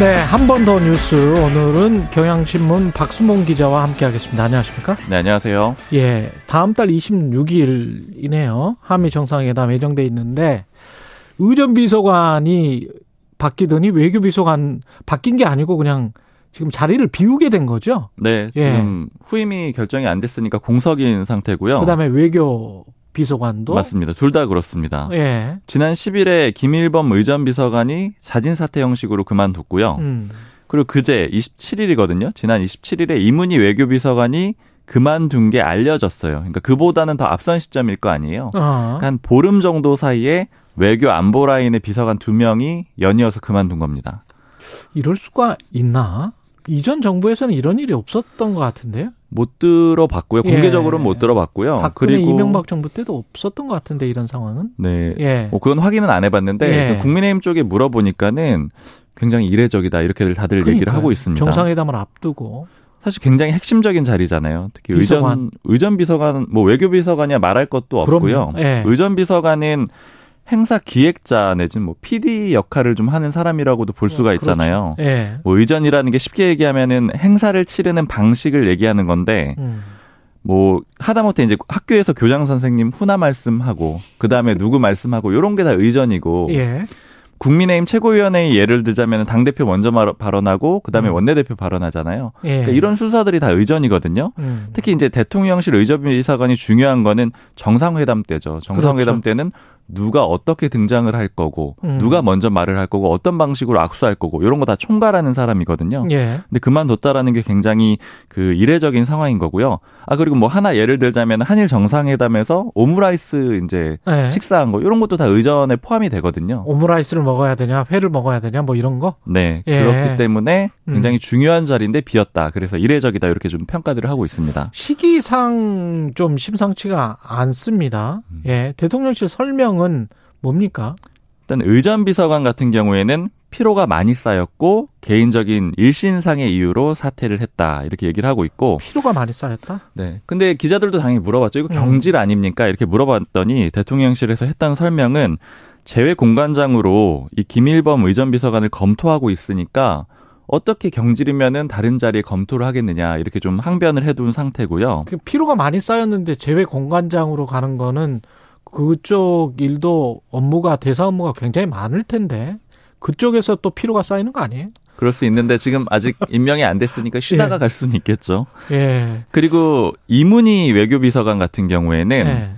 네, 한 번 더 뉴스. 오늘은 경향신문 박수몽 기자와 함께 하겠습니다. 안녕하십니까? 네, 안녕하세요. 예, 다음 달 26일이네요. 한미 정상회담 예정돼 있는데 의전 비서관이 바뀌더니 외교 비서관 바뀐 게 아니고 그냥 지금 자리를 비우게 된 거죠? 네, 예. 지금 후임이 결정이 안 됐으니까 공석인 상태고요. 그다음에 외교 비서관도 맞습니다. 둘 다 그렇습니다. 예. 지난 10일에 김일범 의전 비서관이 자진 사퇴 형식으로 그만뒀고요. 음. 그리고 그제 27일이거든요. 지난 27일에 이문희 외교 비서관이 그만둔 게 알려졌어요. 그러니까 그보다는 더 앞선 시점일 거 아니에요. 어. 그러니까 한 보름 정도 사이에 외교 안보 라인의 비서관 두 명이 연이어서 그만둔 겁니다. 이럴 수가 있나? 이전 정부에서는 이런 일이 없었던 것 같은데요. 못 들어봤고요. 예. 공개적으로는 못 들어봤고요. 박근혜 그리고 이명박 정부 때도 없었던 것 같은데 이런 상황은. 네. 예. 뭐 그건 확인은 안 해봤는데 예. 그 국민의힘 쪽에 물어보니까는 굉장히 이례적이다 이렇게들 다들 얘기를 그러니까요. 하고 있습니다. 정상회담을 앞두고. 사실 굉장히 핵심적인 자리잖아요. 특히 비서관. 의전 의전 비서관 뭐 외교 비서관이야 말할 것도 없고요. 예. 의전 비서관은 행사 기획자 내지는 뭐 PD 역할을 좀 하는 사람이라고도 볼 수가 있잖아요. 그렇죠. 예. 뭐 의전이라는 게 쉽게 얘기하면은 행사를 치르는 방식을 얘기하는 건데 음. 뭐 하다못해 이제 학교에서 교장 선생님 훈화 말씀하고 그 다음에 누구 말씀하고 이런 게 다 의전이고 예. 국민의힘 최고위원회의 예를 들자면 당 대표 먼저 말- 발언하고 그 다음에 음. 원내대표 발언하잖아요. 예. 그러니까 이런 순서들이 다 의전이거든요. 음. 특히 이제 대통령실 의전비서관이 중요한 거는 정상회담 때죠. 정상회담 그렇죠. 때는 누가 어떻게 등장을 할 거고 음. 누가 먼저 말을 할 거고 어떤 방식으로 악수할 거고 이런 거 다 총괄하는 사람이거든요. 예. 근데 그만뒀다라는 게 굉장히 그 이례적인 상황인 거고요. 아 그리고 뭐 하나 예를 들자면 한일 정상회담에서 오므라이스 이제 예. 식사한 거 이런 것도 다 의전에 포함이 되거든요. 오므라이스를 먹어야 되냐, 회를 먹어야 되냐, 뭐 이런 거. 네. 예. 그렇기 때문에 굉장히 음. 중요한 자리인데 비었다. 그래서 이례적이다 이렇게 좀 평가들을 하고 있습니다. 시기상 좀 심상치가 않습니다. 음. 예. 대통령실 설명 은 뭡니까? 일단 의전 비서관 같은 경우에는 피로가 많이 쌓였고 개인적인 일신상의 이유로 사퇴를 했다 이렇게 얘기를 하고 있고 피로가 많이 쌓였다? 네. 근데 기자들도 당연히 물어봤죠. 이거 음. 경질 아닙니까? 이렇게 물어봤더니 대통령실에서 했던 설명은 재외 공관장으로 이 김일범 의전 비서관을 검토하고 있으니까 어떻게 경질이면은 다른 자리에 검토를 하겠느냐 이렇게 좀 항변을 해둔 상태고요. 그 피로가 많이 쌓였는데 재외 공관장으로 가는 거는 그쪽 일도 업무가 대사 업무가 굉장히 많을 텐데 그쪽에서 또 피로가 쌓이는 거 아니에요? 그럴 수 있는데 지금 아직 임명이 안 됐으니까 쉬다가 예. 갈 수는 있겠죠. 예. 그리고 이문희 외교비서관 같은 경우에는 예.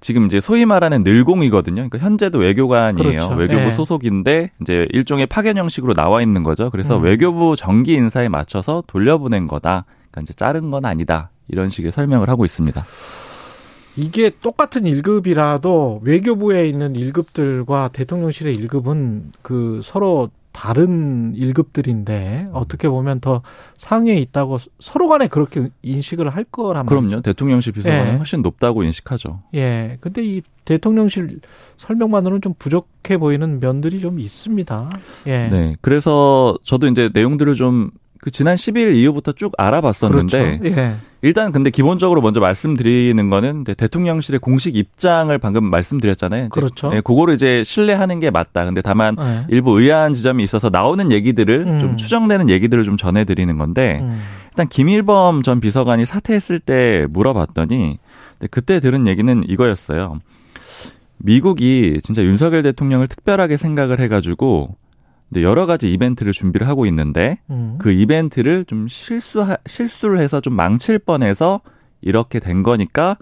지금 이제 소위 말하는 늘공이거든요. 그러니까 현재도 외교관이에요. 그렇죠. 외교부 예. 소속인데 이제 일종의 파견 형식으로 나와 있는 거죠. 그래서 음. 외교부 정기 인사에 맞춰서 돌려보낸 거다. 그러니까 이제 자른 건 아니다. 이런 식의 설명을 하고 있습니다. 이게 똑같은 1급이라도 외교부에 있는 1급들과 대통령실의 1급은 그 서로 다른 1급들인데 어떻게 보면 더 상위에 있다고 서로 간에 그렇게 인식을 할 거란 말이죠. 그럼요. 대통령실 비서관은 예. 훨씬 높다고 인식하죠. 예. 근데 이 대통령실 설명만으로는 좀 부족해 보이는 면들이 좀 있습니다. 예. 네. 그래서 저도 이제 내용들을 좀 그 지난 10일 이후부터 쭉 알아봤었는데 그렇죠. 예. 일단 근데 기본적으로 먼저 말씀드리는 거는 대통령실의 공식 입장을 방금 말씀드렸잖아요. 그렇죠. 네, 그거를 이제 신뢰하는 게 맞다. 근데 다만 예. 일부 의아한 지점이 있어서 나오는 얘기들을 음. 좀 추정되는 얘기들을 좀 전해드리는 건데 음. 일단 김일범 전 비서관이 사퇴했을 때 물어봤더니 그때 들은 얘기는 이거였어요. 미국이 진짜 윤석열 대통령을 특별하게 생각을 해가지고 이제 여러 가지 이벤트를 준비를 하고 있는데 음. 그 이벤트를 좀 실수 실수를 해서 좀 망칠 뻔해서 이렇게 된 거니까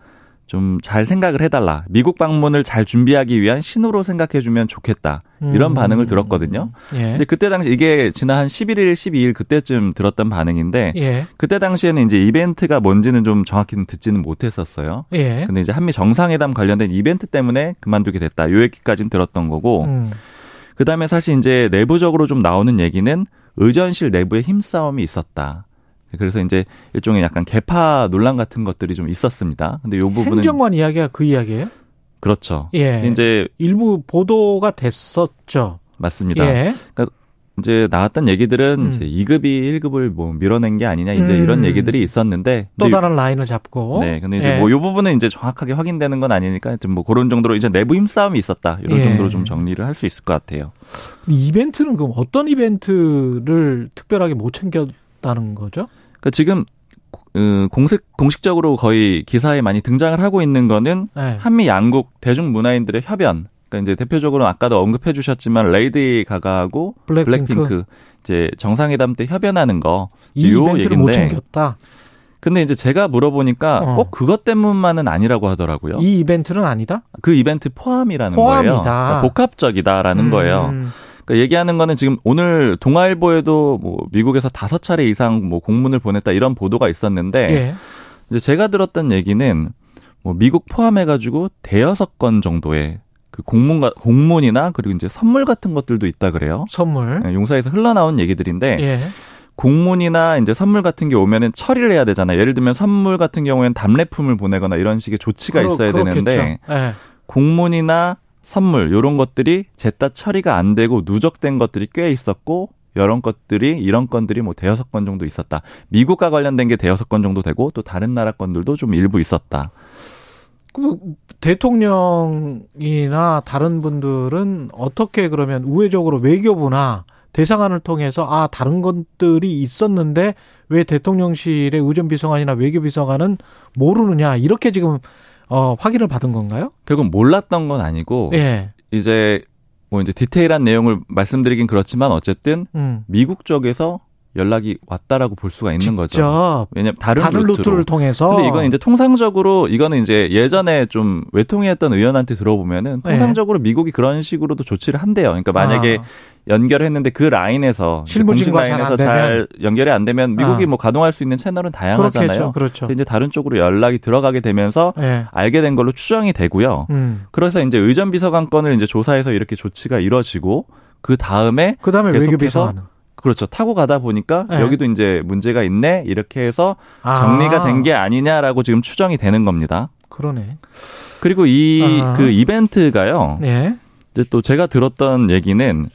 좀 잘 생각을 해달라. 미국 방문을 잘 준비하기 위한 신호로 생각해주면 좋겠다. 이런 음. 반응을 들었거든요. 예. 근데 그때 당시 이게 지난 한 11일, 12일 그때쯤 들었던 반응인데 예. 그때 당시에는 이제 이벤트가 뭔지는 좀 정확히는 듣지는 못했었어요. 예. 근데 이제 한미 정상회담 관련된 이벤트 때문에 그만두게 됐다. 요 얘기까지는 들었던 거고. 음. 그 다음에 사실 이제 내부적으로 좀 나오는 얘기는 의전실 내부에 힘싸움이 있었다. 그래서 이제 일종의 약간 개파 논란 같은 것들이 좀 있었습니다. 근데 요 부분은 행정관 이야기가 그 이야기예요? 그렇죠. 예. 이제 일부 보도가 됐었죠. 맞습니다. 예. 이제 나왔던 얘기들은 음. 이제 2급이 1급을 뭐 밀어낸 게 아니냐 이제 음. 이런 얘기들이 있었는데 또 다른 라인을 잡고. 네, 근데 이제 예. 뭐요 부분은 이제 정확하게 확인되는 건 아니니까 하여튼 뭐 그런 정도로 이제 내부 힘싸움이 있었다 이런 예. 정도로 좀 정리를 할 수 있을 것 같아요. 이벤트는 그럼 어떤 이벤트를 특별하게 못 챙겼다는 거죠? 그러니까 지금 어, 공식 공식적으로 거의 기사에 많이 등장을 하고 있는 거는 네. 한미 양국 대중 문화인들의 협연. 그러니까 이제 대표적으로 아까도 언급해 주셨지만 레이디 가가하고 블랙핑크. 블랙핑크 이제 정상회담 때 협연하는 거. 이요 이벤트를 못 챙겼다. 근데 이제 제가 물어보니까 어. 꼭 그것 때문만은 아니라고 하더라고요. 이 이벤트는 아니다. 그 이벤트 포함이라는 포함이다. 거예요. 그러니까 복합적이다라는 음. 거예요. 그러니까 얘기하는 거는 지금 오늘 동아일보에도 뭐 미국에서 다섯 차례 이상 뭐 공문을 보냈다 이런 보도가 있었는데 예. 이제 제가 들었던 얘기는 뭐 미국 포함해가지고 대여섯 건 정도의 그 공문가 공문이나 그리고 이제 선물 같은 것들도 있다 그래요. 선물. 네, 용사에서 흘러나온 얘기들인데 예. 공문이나 이제 선물 같은 게 오면은 처리를 해야 되잖아요. 예를 들면 선물 같은 경우에는 답례품을 보내거나 이런 식의 조치가 그러- 있어야 그렇겠죠. 되는데 예. 공문이나 선물 요런 것들이 제따 처리가 안 되고 누적된 것들이 꽤 있었고 이런 것들이 이런 건들이 뭐 대여섯 건 정도 있었다. 미국과 관련된 게 대여섯 건 정도 되고 또 다른 나라 건들도 좀 일부 있었다. 그 대통령이나 다른 분들은 어떻게 그러면 우회적으로 외교부나 대사관을 통해서 아 다른 것들이 있었는데 왜 대통령실의 의전비서관이나 외교비서관은 모르느냐 이렇게 지금 어 확인을 받은 건가요? 결국 몰랐던 건 아니고 예. 이제 뭐 이제 디테일한 내용을 말씀드리긴 그렇지만 어쨌든 음. 미국 쪽에서 연락이 왔다라고 볼 수가 있는 거죠. 왜냐면 다른, 다른 루트로. 루트를 통해서 근데 이건 이제 통상적으로 이거는 이제 예전에 좀 외통위했던 의원한테 들어보면은 네. 통상적으로 미국이 그런 식으로도 조치를 한대요. 그러니까 만약에 아, 연결했는데 그 라인에서 공식 실무진과 라인에서 잘 연결이 안 되면 미국이 아. 뭐 가동할 수 있는 채널은 다양하잖아요. 그렇겠죠. 그렇죠. 근데 이제 다른 쪽으로 연락이 들어가게 되면서 예. 알게 된 걸로 추정이 되고요. 음. 그래서 이제 의전 비서관 건을 이제 조사해서 이렇게 조치가 이뤄지고 그 다음에 그 다음에 계속해서 외교비서관은 그렇죠 타고 가다 보니까 네. 여기도 이제 문제가 있네 이렇게 해서 아, 정리가 된게 아니냐라고 지금 추정이 되는 겁니다. 그러네. 그리고 이 아. 그 이벤트가요. 네. 이제 또 제가 들었던 얘기는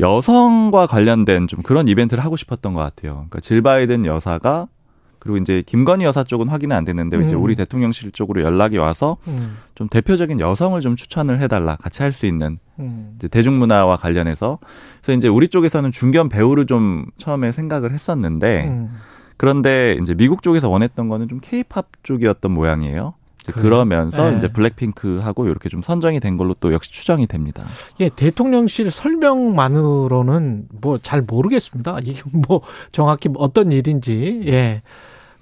여성과 관련된 좀 그런 이벤트를 하고 싶었던 것 같아요. 그러니까 질 바이든 여사가 그리고 이제 김건희 여사 쪽은 확인은 안 됐는데 이제 음. 우리 대통령실 쪽으로 연락이 와서 음. 좀 대표적인 여성을 좀 추천을 해달라 같이 할 수 있는 음. 이제 대중문화와 관련해서 그래서 이제 우리 쪽에서는 중견 배우를 좀 처음에 생각을 했었는데 음. 그런데 이제 미국 쪽에서 원했던 거는 좀 케이팝 쪽이었던 모양이에요. 그래요? 그러면서 네. 이제 블랙핑크하고 이렇게 좀 선정이 된 걸로 또 역시 추정이 됩니다. 예, 대통령실 설명만으로는 뭐 잘 모르겠습니다. 이게 뭐 정확히 어떤 일인지, 예.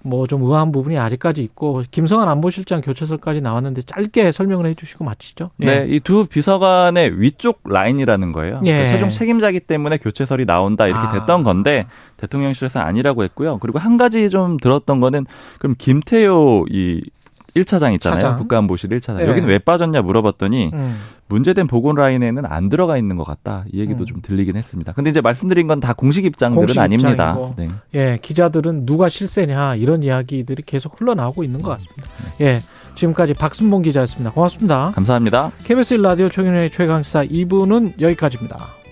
뭐 좀 의아한 부분이 아직까지 있고, 김성한 안보실장 교체설까지 나왔는데 짧게 설명을 해 주시고 마치죠. 예. 네, 이 두 비서관의 위쪽 라인이라는 거예요. 예. 그러니까 최종 책임자기 때문에 교체설이 나온다 이렇게 아. 됐던 건데 대통령실에서 아니라고 했고요. 그리고 한 가지 좀 들었던 거는 그럼 김태효 이 1차장 있잖아요. 차장. 국가안보실 1차장. 예. 여기는 왜 빠졌냐 물어봤더니 음. 문제된 보건 라인에는 안 들어가 있는 것 같다. 이 얘기도 음. 좀 들리긴 했습니다. 근데 이제 말씀드린 건 다 공식 입장들은 공식 아닙니다. 네. 예, 기자들은 누가 실세냐, 이런 이야기들이 계속 흘러나오고 있는 것 같습니다. 예. 지금까지 박순봉 기자였습니다. 고맙습니다. 감사합니다. KBS 1라디오 최경영의 최강시사 2부는 여기까지입니다.